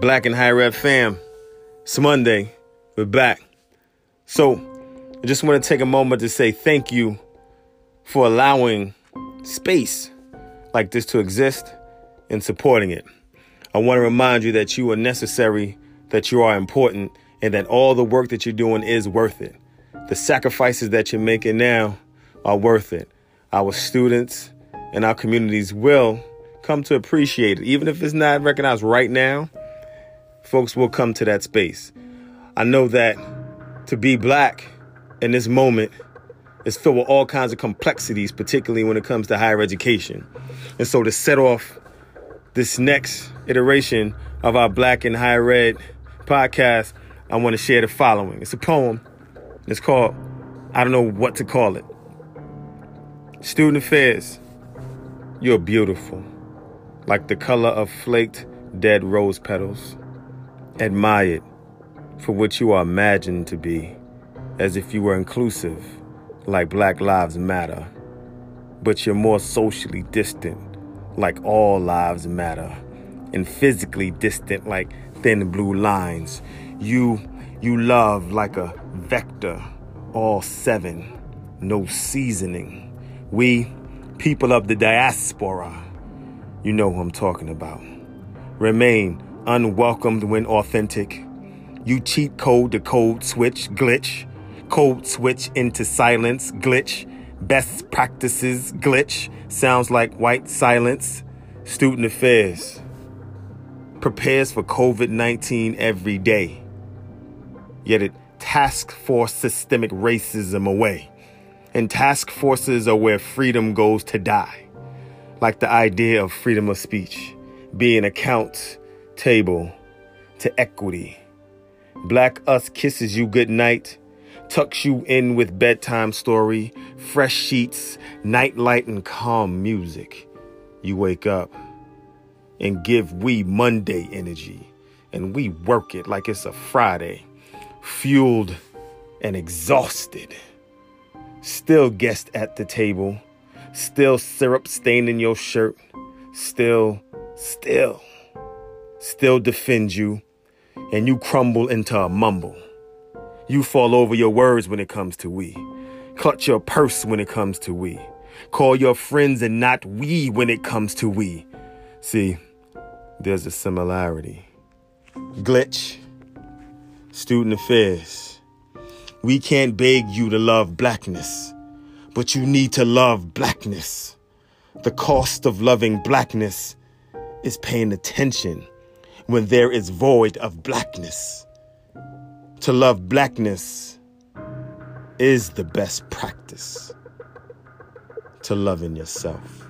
Black and Higher Ed fam. It's Monday. We're back. So, I just want to take a moment to say thank you for allowing space like this to exist and supporting it. I want to remind you that you are necessary, that you are important, and that all the work that you're doing is worth it. The sacrifices that you're making now are worth it. Our students and our communities will come to appreciate it. Even if it's not recognized right now, folks will come to that space. I know that to be black in this moment is filled with all kinds of complexities, particularly when it comes to higher education. And so to set off this next iteration of our Black and Higher Ed podcast, I want to share the following. It's a poem. It's called I don't know what to call it. Student Affairs, you're beautiful like the color of flaked dead rose petals, admired for what you are imagined to be, as if you were inclusive, like Black Lives Matter, but you're more socially distant, like all lives matter, and physically distant, like thin blue lines. You, you love like a vector, all seven, no seasoning. We, people of the diaspora, you know who I'm talking about. Remain unwelcomed when authentic. You cheat code the code switch, glitch. Code switch into silence, glitch. Best practices, glitch. Sounds like white silence. Student affairs. Prepares for COVID 19 every day. Yet it task force systemic racism away. And task forces are where freedom goes to die like the idea of freedom of speech, being account table to equity. Black Us kisses you good night, tucks you in with bedtime story, fresh sheets, night light, and calm music. You wake up and give we Monday energy, and we work it like it's a Friday, fueled and exhausted. Still guest at the table Still syrup staining your shirt. Still, still, still defend you. And you crumble into a mumble. You fall over your words when it comes to we. Clutch your purse when it comes to we. Call your friends and not we when it comes to we. See, there's a similarity. Glitch, student affairs. We can't beg you to love blackness but you need to love blackness. The cost of loving blackness is paying attention when there is void of blackness. To love blackness is the best practice to loving yourself.